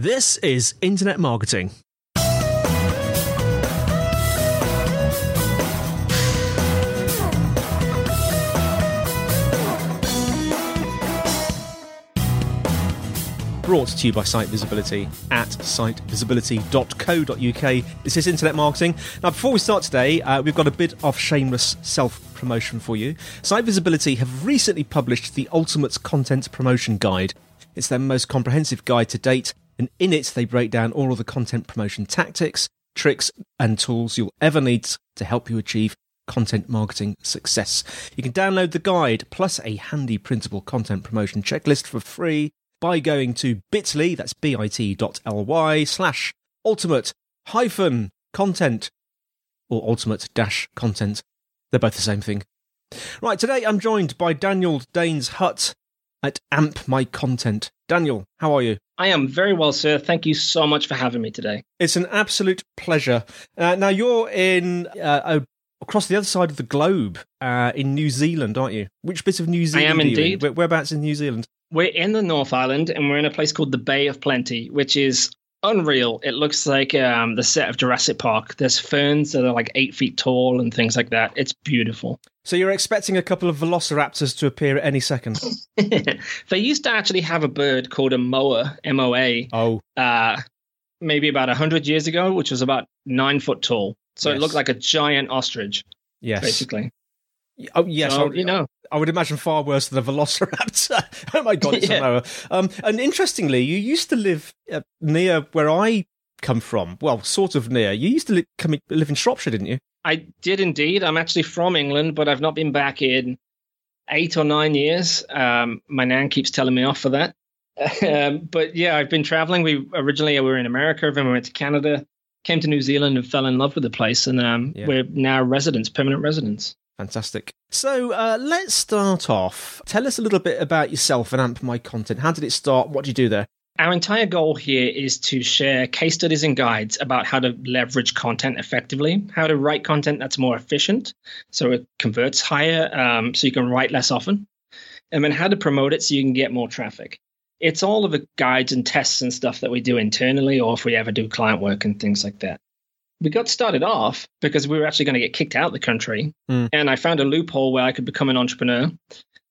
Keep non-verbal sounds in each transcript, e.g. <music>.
This is Internet Marketing. Brought to you by Site Visibility at sitevisibility.co.uk. This is Internet Marketing. Now, before we start today, uh, we've got a bit of shameless self promotion for you. Site Visibility have recently published the Ultimate Content Promotion Guide. It's their most comprehensive guide to date, and in it, they break down all of the content promotion tactics, tricks, and tools you'll ever need to help you achieve content marketing success. You can download the guide plus a handy printable content promotion checklist for free by going to bit.ly, that's bit.ly slash ultimate hyphen content or ultimate dash content. They're both the same thing. Right, today I'm joined by Daniel Daines Hutt at Amp My Content. Daniel, how are you? I am very well, sir. Thank you so much for having me today. It's an absolute pleasure. Uh, now, you're in uh, across the other side of the globe uh, in New Zealand, aren't you? Which bit of New Zealand? I am indeed. Where, whereabouts in New Zealand? We're in the North Island and we're in a place called the Bay of Plenty, which is unreal. It looks like um, the set of Jurassic Park. There's ferns that are like eight feet tall and things like that. It's beautiful. So you're expecting a couple of velociraptors to appear at any second? <laughs> they used to actually have a bird called a moa, M O A. Oh. Uh, maybe about 100 years ago, which was about nine foot tall. So yes. it looked like a giant ostrich. Yes. Basically. Oh yes, so, you know. I would imagine far worse than a velociraptor. <laughs> oh my god, it's yeah. Um, and interestingly, you used to live uh, near where I come from. Well, sort of near. You used to li- come, live in Shropshire, didn't you? I did indeed. I'm actually from England, but I've not been back in eight or nine years. Um, my nan keeps telling me off for that. <laughs> um, but yeah, I've been traveling. We originally we were in America, then we went to Canada, came to New Zealand, and fell in love with the place, and um, yeah. we're now residents, permanent residents. Fantastic. So uh, let's start off. Tell us a little bit about yourself and Amp My Content. How did it start? What do you do there? Our entire goal here is to share case studies and guides about how to leverage content effectively, how to write content that's more efficient, so it converts higher, um, so you can write less often, and then how to promote it so you can get more traffic. It's all of the guides and tests and stuff that we do internally, or if we ever do client work and things like that we got started off because we were actually going to get kicked out of the country. Mm. And I found a loophole where I could become an entrepreneur.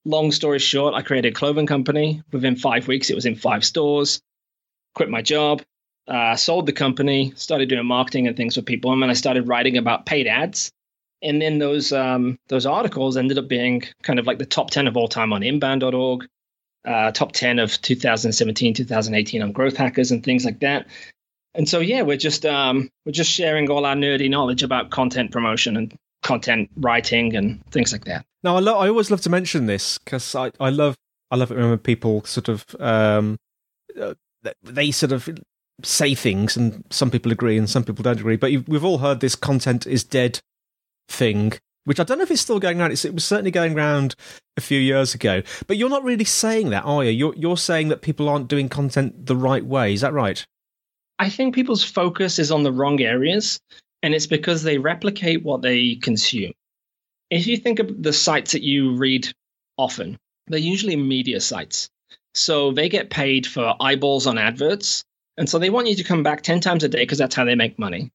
Long story short, I created a clothing company. Within five weeks, it was in five stores. Quit my job, uh, sold the company, started doing marketing and things for people. And then I started writing about paid ads. And then those um, those articles ended up being kind of like the top 10 of all time on inbound.org, uh, top 10 of 2017, 2018 on growth hackers and things like that and so yeah, we're just um, we're just sharing all our nerdy knowledge about content promotion and content writing and things like that. Now, I, lo- I always love to mention this because I, I love I love it when people sort of um, uh, they sort of say things and some people agree and some people don't agree. But we've all heard this content is dead thing, which I don't know if it's still going around. It's, it was certainly going around a few years ago. But you're not really saying that, are you? You're you're saying that people aren't doing content the right way. Is that right? I think people's focus is on the wrong areas, and it's because they replicate what they consume. If you think of the sites that you read often, they're usually media sites. So they get paid for eyeballs on adverts. And so they want you to come back 10 times a day because that's how they make money.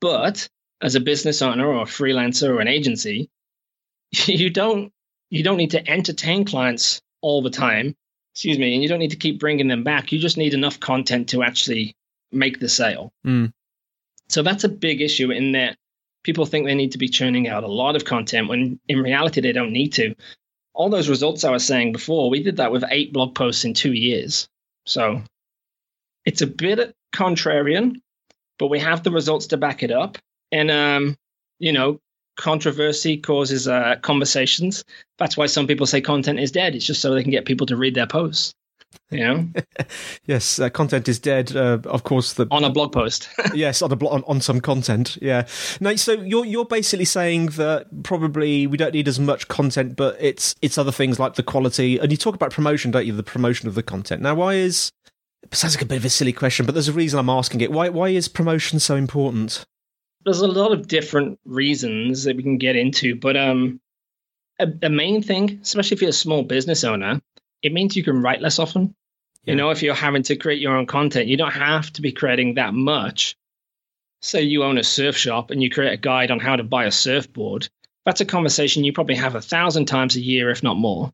But as a business owner or a freelancer or an agency, <laughs> you don't you don't need to entertain clients all the time. Excuse me, and you don't need to keep bringing them back. You just need enough content to actually make the sale. Mm. So that's a big issue in that people think they need to be churning out a lot of content when in reality they don't need to. All those results I was saying before, we did that with eight blog posts in two years. So it's a bit contrarian, but we have the results to back it up. And, um, you know, controversy causes uh, conversations. That's why some people say content is dead. It's just so they can get people to read their posts. Know? <laughs> yes, uh, content is dead. Uh, of course, the on a blog post. <laughs> yes, on a blo- on, on some content. Yeah. Now, so you're you're basically saying that probably we don't need as much content, but it's it's other things like the quality. And you talk about promotion, don't you? The promotion of the content. Now, why is it sounds like a bit of a silly question, but there's a reason I'm asking it. Why why is promotion so important? There's a lot of different reasons that we can get into, but um, a, a main thing, especially if you're a small business owner, it means you can write less often. Yeah. You know, if you're having to create your own content, you don't have to be creating that much. Say you own a surf shop and you create a guide on how to buy a surfboard. That's a conversation you probably have a thousand times a year, if not more.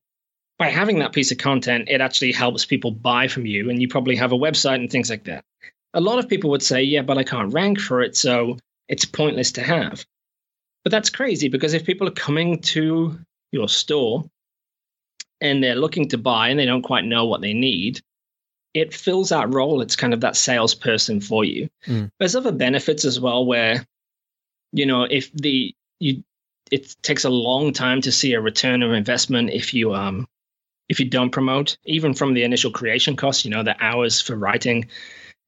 By having that piece of content, it actually helps people buy from you, and you probably have a website and things like that. A lot of people would say, yeah, but I can't rank for it, so it's pointless to have. But that's crazy because if people are coming to your store and they're looking to buy and they don't quite know what they need, it fills that role. It's kind of that salesperson for you. Mm. There's other benefits as well where, you know, if the you it takes a long time to see a return of investment if you um if you don't promote, even from the initial creation costs, you know, the hours for writing.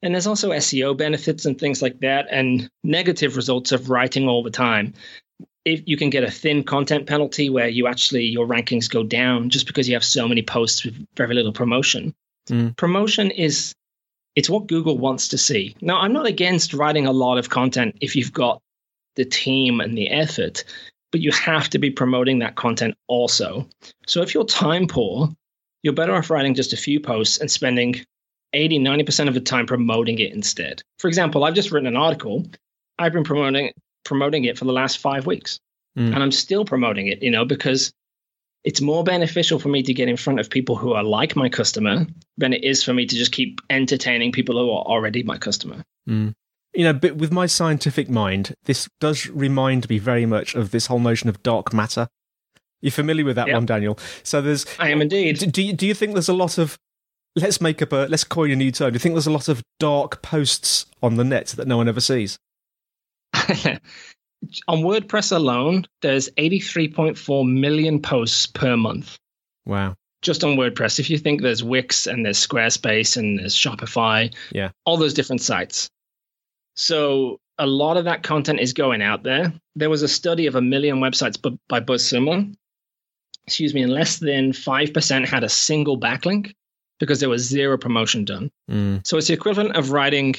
And there's also SEO benefits and things like that, and negative results of writing all the time if you can get a thin content penalty where you actually your rankings go down just because you have so many posts with very little promotion. Mm. Promotion is it's what Google wants to see. Now, I'm not against writing a lot of content if you've got the team and the effort, but you have to be promoting that content also. So if you're time poor, you're better off writing just a few posts and spending 80, 90% of the time promoting it instead. For example, I've just written an article. I've been promoting promoting it for the last five weeks. Mm. And I'm still promoting it, you know, because it's more beneficial for me to get in front of people who are like my customer than it is for me to just keep entertaining people who are already my customer. Mm. You know, but with my scientific mind, this does remind me very much of this whole notion of dark matter. You're familiar with that yep. one, Daniel? So there's. I am indeed. Do, do you, do you think there's a lot of let's make up a let's coin a new term. Do you think there's a lot of dark posts on the net that no one ever sees? <laughs> on WordPress alone, there's 83.4 million posts per month. Wow. Just on WordPress. If you think there's Wix and there's Squarespace and there's Shopify, yeah, all those different sites. So a lot of that content is going out there. There was a study of a million websites by BuzzSumo. Excuse me, and less than 5% had a single backlink because there was zero promotion done. Mm. So it's the equivalent of writing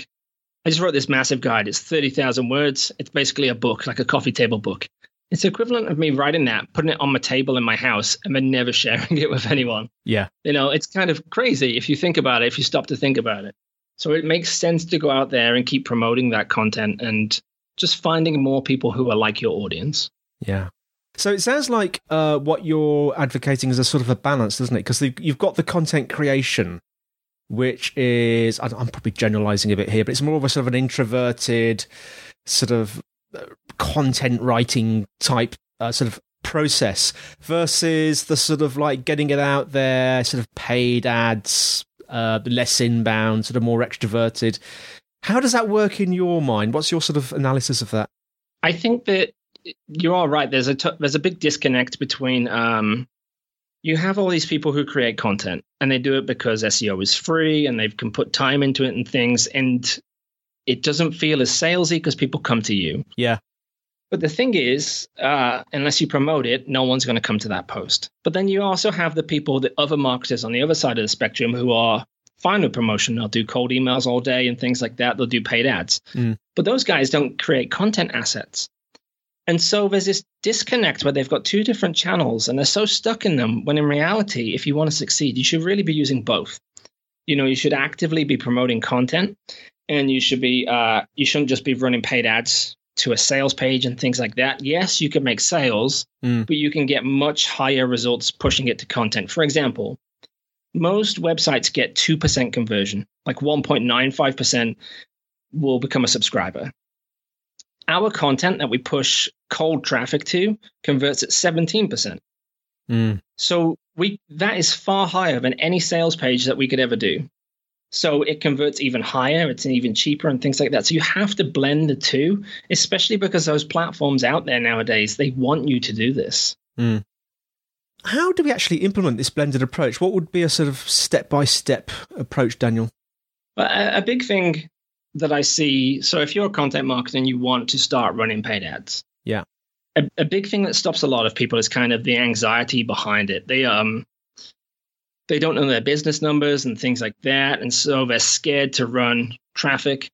I just wrote this massive guide. It's 30,000 words. It's basically a book, like a coffee table book. It's equivalent of me writing that, putting it on my table in my house, and then never <laughs> sharing it with anyone. Yeah. You know, it's kind of crazy if you think about it, if you stop to think about it. So it makes sense to go out there and keep promoting that content and just finding more people who are like your audience. Yeah. So it sounds like uh, what you're advocating is a sort of a balance, doesn't it? Because you've got the content creation which is I'm probably generalizing a bit here, but it's more of a sort of an introverted sort of uh, content writing type uh, sort of process versus the sort of like getting it out there, sort of paid ads, uh, less inbound, sort of more extroverted. How does that work in your mind? What's your sort of analysis of that? I think that you are right. There's a t- there's a big disconnect between um, you have all these people who create content and they do it because SEO is free and they can put time into it and things and it doesn't feel as salesy because people come to you. Yeah. But the thing is, uh, unless you promote it, no one's going to come to that post. But then you also have the people, the other marketers on the other side of the spectrum who are fine with promotion. They'll do cold emails all day and things like that. They'll do paid ads. Mm. But those guys don't create content assets. And so there's this disconnect where they've got two different channels and they're so stuck in them when in reality, if you want to succeed, you should really be using both. You know, you should actively be promoting content and you should be, uh, you shouldn't just be running paid ads to a sales page and things like that. Yes, you can make sales, mm. but you can get much higher results pushing it to content. For example, most websites get 2% conversion, like 1.95% will become a subscriber our content that we push cold traffic to converts at 17%. Mm. So we that is far higher than any sales page that we could ever do. So it converts even higher, it's even cheaper and things like that. So you have to blend the two, especially because those platforms out there nowadays, they want you to do this. Mm. How do we actually implement this blended approach? What would be a sort of step by step approach, Daniel? A, a big thing that I see. So if you're a content marketer and you want to start running paid ads, yeah, a, a big thing that stops a lot of people is kind of the anxiety behind it. They um they don't know their business numbers and things like that, and so they're scared to run traffic.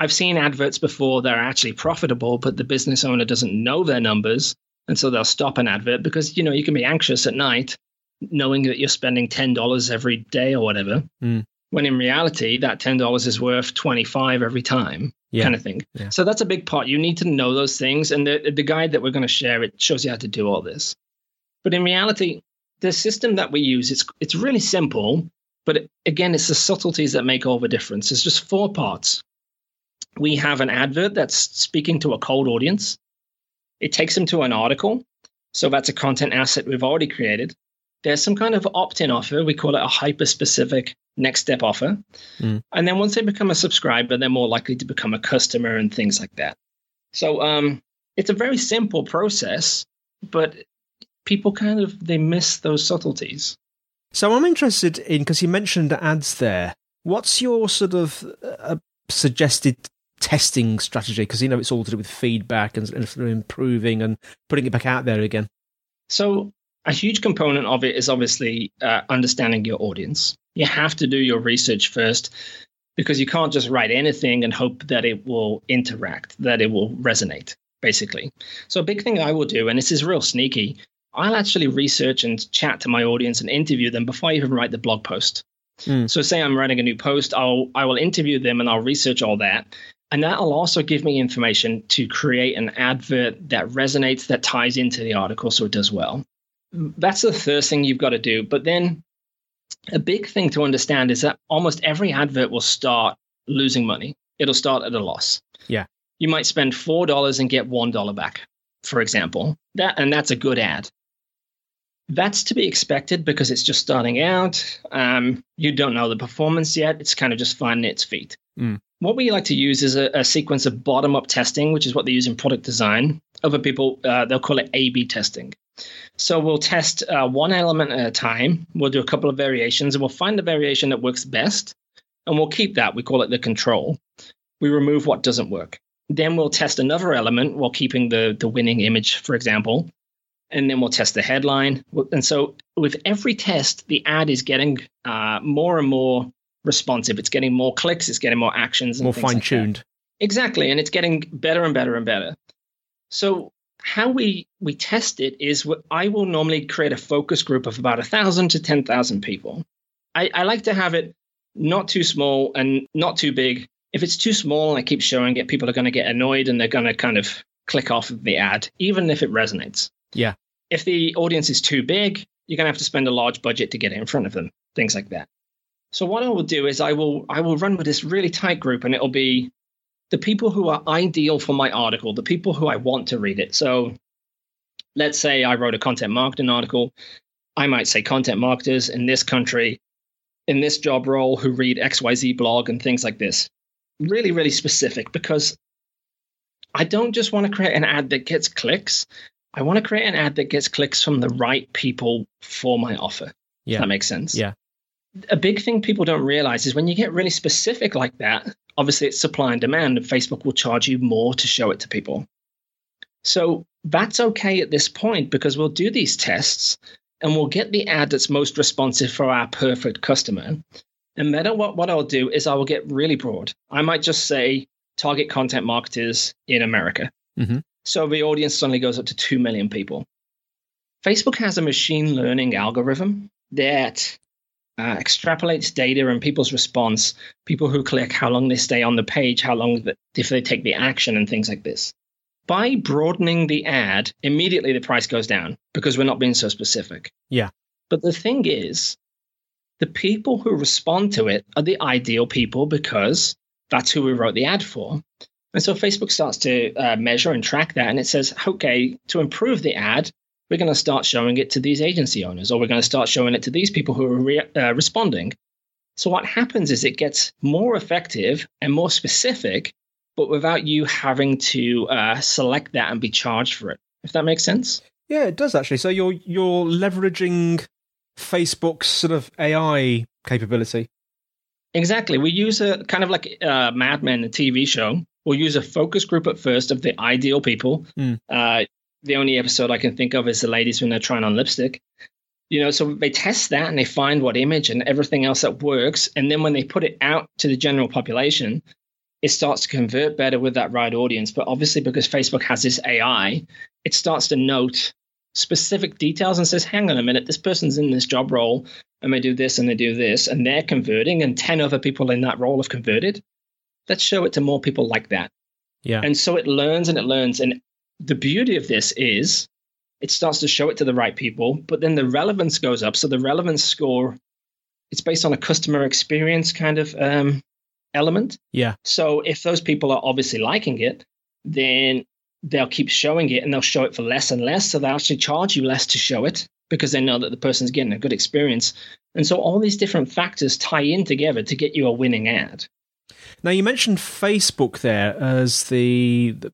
I've seen adverts before that are actually profitable, but the business owner doesn't know their numbers, and so they'll stop an advert because you know you can be anxious at night knowing that you're spending ten dollars every day or whatever. Mm when in reality that $10 is worth 25 every time yeah. kind of thing. Yeah. So that's a big part. You need to know those things. And the, the guide that we're going to share, it shows you how to do all this. But in reality, the system that we use, it's, it's really simple. But it, again, it's the subtleties that make all the difference. It's just four parts. We have an advert that's speaking to a cold audience. It takes them to an article. So that's a content asset we've already created. There's some kind of opt in offer. We call it a hyper specific next step offer. Mm. And then once they become a subscriber, they're more likely to become a customer and things like that. So um, it's a very simple process, but people kind of they miss those subtleties. So I'm interested in because you mentioned ads there. What's your sort of uh, suggested testing strategy? Because you know it's all to do with feedback and, and improving and putting it back out there again. So a huge component of it is obviously uh, understanding your audience. You have to do your research first because you can't just write anything and hope that it will interact, that it will resonate, basically. So, a big thing I will do, and this is real sneaky, I'll actually research and chat to my audience and interview them before I even write the blog post. Mm. So, say I'm writing a new post, I'll I will interview them and I'll research all that, and that'll also give me information to create an advert that resonates, that ties into the article, so it does well that's the first thing you've got to do. But then a big thing to understand is that almost every advert will start losing money. It'll start at a loss. Yeah. You might spend $4 and get $1 back, for example. That and that's a good ad. That's to be expected because it's just starting out. Um, you don't know the performance yet. It's kind of just finding its feet. Mm. What we like to use is a, a sequence of bottom up testing, which is what they use in product design. Other people, uh, they'll call it A B testing. So we'll test uh, one element at a time. We'll do a couple of variations and we'll find the variation that works best. And we'll keep that. We call it the control. We remove what doesn't work. Then we'll test another element while keeping the, the winning image, for example. And then we'll test the headline. And so with every test, the ad is getting uh, more and more responsive. It's getting more clicks, it's getting more actions, more fine tuned. Like exactly. And it's getting better and better and better. So how we we test it is I will normally create a focus group of about a thousand to ten thousand people. I, I like to have it not too small and not too big. If it's too small and I keep showing it, people are going to get annoyed and they're going to kind of click off of the ad, even if it resonates. Yeah. If the audience is too big, you're going to have to spend a large budget to get it in front of them, things like that. So what I will do is I will I will run with this really tight group, and it'll be the people who are ideal for my article, the people who I want to read it. So let's say I wrote a content marketing article. I might say content marketers in this country, in this job role, who read XYZ blog and things like this. Really, really specific because I don't just want to create an ad that gets clicks. I want to create an ad that gets clicks from the right people for my offer. Yeah. that makes sense. Yeah. A big thing people don't realize is when you get really specific like that, obviously it's supply and demand, and Facebook will charge you more to show it to people. So that's okay at this point because we'll do these tests and we'll get the ad that's most responsive for our perfect customer. And then what, what I'll do is I will get really broad. I might just say target content marketers in America. Mm-hmm. So the audience suddenly goes up to 2 million people. Facebook has a machine learning algorithm that uh, extrapolates data and people's response, people who click, how long they stay on the page, how long if they take the action, and things like this. By broadening the ad, immediately the price goes down because we're not being so specific. Yeah. But the thing is, the people who respond to it are the ideal people because that's who we wrote the ad for. And so Facebook starts to uh, measure and track that, and it says, okay, to improve the ad, we're going to start showing it to these agency owners, or we're going to start showing it to these people who are re- uh, responding. So what happens is it gets more effective and more specific, but without you having to uh, select that and be charged for it. If that makes sense. Yeah, it does actually. So you're you're leveraging Facebook's sort of AI capability. Exactly. We use a kind of like uh, Mad Men, the TV show. We'll use a focus group at first of the ideal people. Mm. Uh, the only episode I can think of is the ladies when they're trying on lipstick. You know, so they test that and they find what image and everything else that works. And then when they put it out to the general population, it starts to convert better with that right audience. But obviously, because Facebook has this AI, it starts to note specific details and says, hang on a minute, this person's in this job role and they do this and they do this and they're converting and 10 other people in that role have converted. Let's show it to more people like that. Yeah. And so it learns and it learns. And the beauty of this is it starts to show it to the right people, but then the relevance goes up. So the relevance score, it's based on a customer experience kind of um, element. Yeah. So if those people are obviously liking it, then they'll keep showing it and they'll show it for less and less. So they'll actually charge you less to show it because they know that the person's getting a good experience. And so all these different factors tie in together to get you a winning ad. Now you mentioned Facebook there as the. the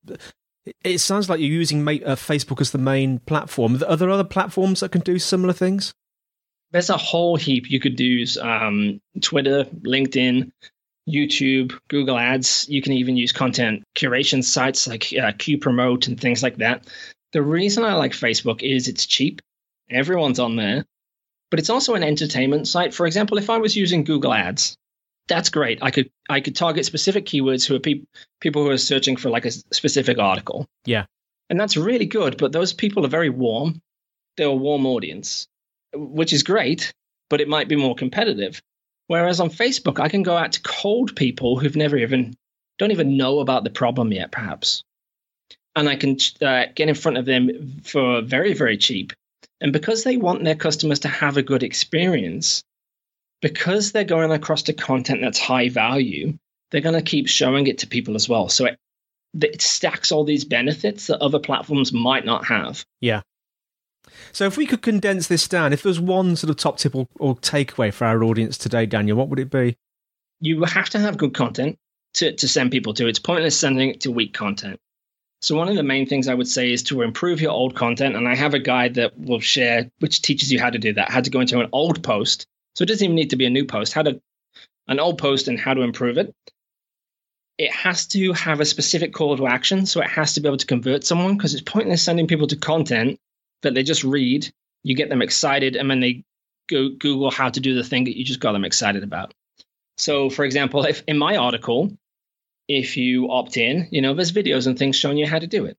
it sounds like you're using uh, Facebook as the main platform. Are there other platforms that can do similar things? There's a whole heap. You could use um, Twitter, LinkedIn, YouTube, Google Ads. You can even use content curation sites like uh, Quuu Promote and things like that. The reason I like Facebook is it's cheap. Everyone's on there, but it's also an entertainment site. For example, if I was using Google Ads, that's great. I could I could target specific keywords who are pe- people who are searching for like a specific article. Yeah, and that's really good. But those people are very warm. They're a warm audience, which is great. But it might be more competitive. Whereas on Facebook, I can go out to cold people who've never even don't even know about the problem yet, perhaps, and I can uh, get in front of them for very very cheap. And because they want their customers to have a good experience, because they're going across to content that's high value, they're going to keep showing it to people as well. So it, it stacks all these benefits that other platforms might not have. Yeah. So, if we could condense this down, if there's one sort of top tip or, or, takeaway for our audience today, Daniel, what would it be? You have to have good content to, to send people to. It's pointless sending it to weak content. So, one of the main things I would say is to improve your old content. And I have a guide that will share, which teaches you how to do that, how to go into an old post. So, it doesn't even need to be a new post, how to, an old post and how to improve it. It has to have a specific call to action. So, it has to be able to convert someone because it's pointless sending people to content that they just read, you get them excited, and then they go Google how to do the thing that you just got them excited about. So, for example, if in my article, if you opt in, you know, there's videos and things showing you how to do it.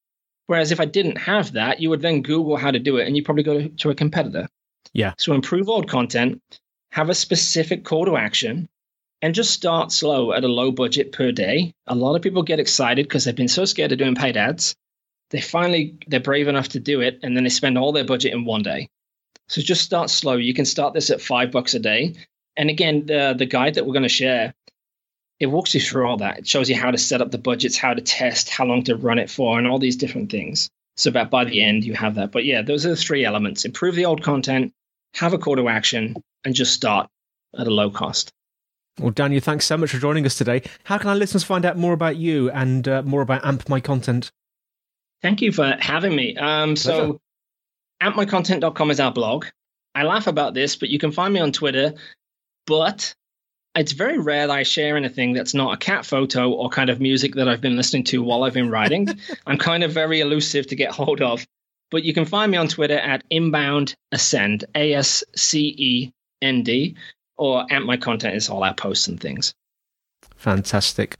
Whereas if I didn't have that, you would then Google how to do it and you probably go to a competitor. Yeah. So improve old content, have a specific call to action, and just start slow at a low budget per day. A lot of people get excited because they've been so scared of doing paid ads. They finally they're brave enough to do it and then they spend all their budget in one day. So just start slow. You can start this at five bucks a day. And again the the guide that we're going to share it walks you through all that. It shows you how to set up the budgets how to test how long to run it for and all these different things. So that by the end you have that. But yeah those are the three elements. Improve the old content have a call to action and just start at a low cost well, Daniel, thanks so much for joining us today. How can our listeners find out more about you and uh, more about AMP My Content? Thank you for having me. Um, so, ampmycontent.com is our blog. I laugh about this, but you can find me on Twitter. But it's very rare that I share anything that's not a cat photo or kind of music that I've been listening to while I've been writing. <laughs> I'm kind of very elusive to get hold of. But you can find me on Twitter at inbound ascend, A S C E N D, or amp my content is all our posts and things. Fantastic.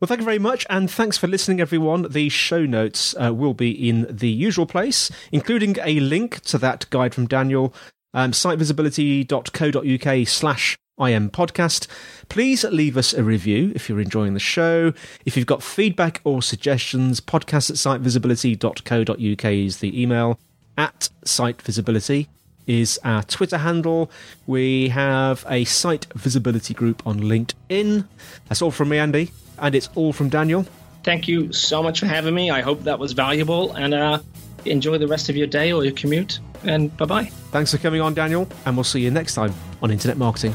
Well, thank you very much, and thanks for listening, everyone. The show notes uh, will be in the usual place, including a link to that guide from Daniel, um, sitevisibility.co.uk slash IM podcast. Please leave us a review if you're enjoying the show. If you've got feedback or suggestions, podcast at sitevisibility.co.uk is the email. At sitevisibility is our Twitter handle. We have a site visibility group on LinkedIn. That's all from me, Andy and it's all from Daniel. Thank you so much for having me. I hope that was valuable, and uh, enjoy the rest of your day or your commute. And bye bye. Thanks for coming on, Daniel, and we'll see you next time on Internet Marketing.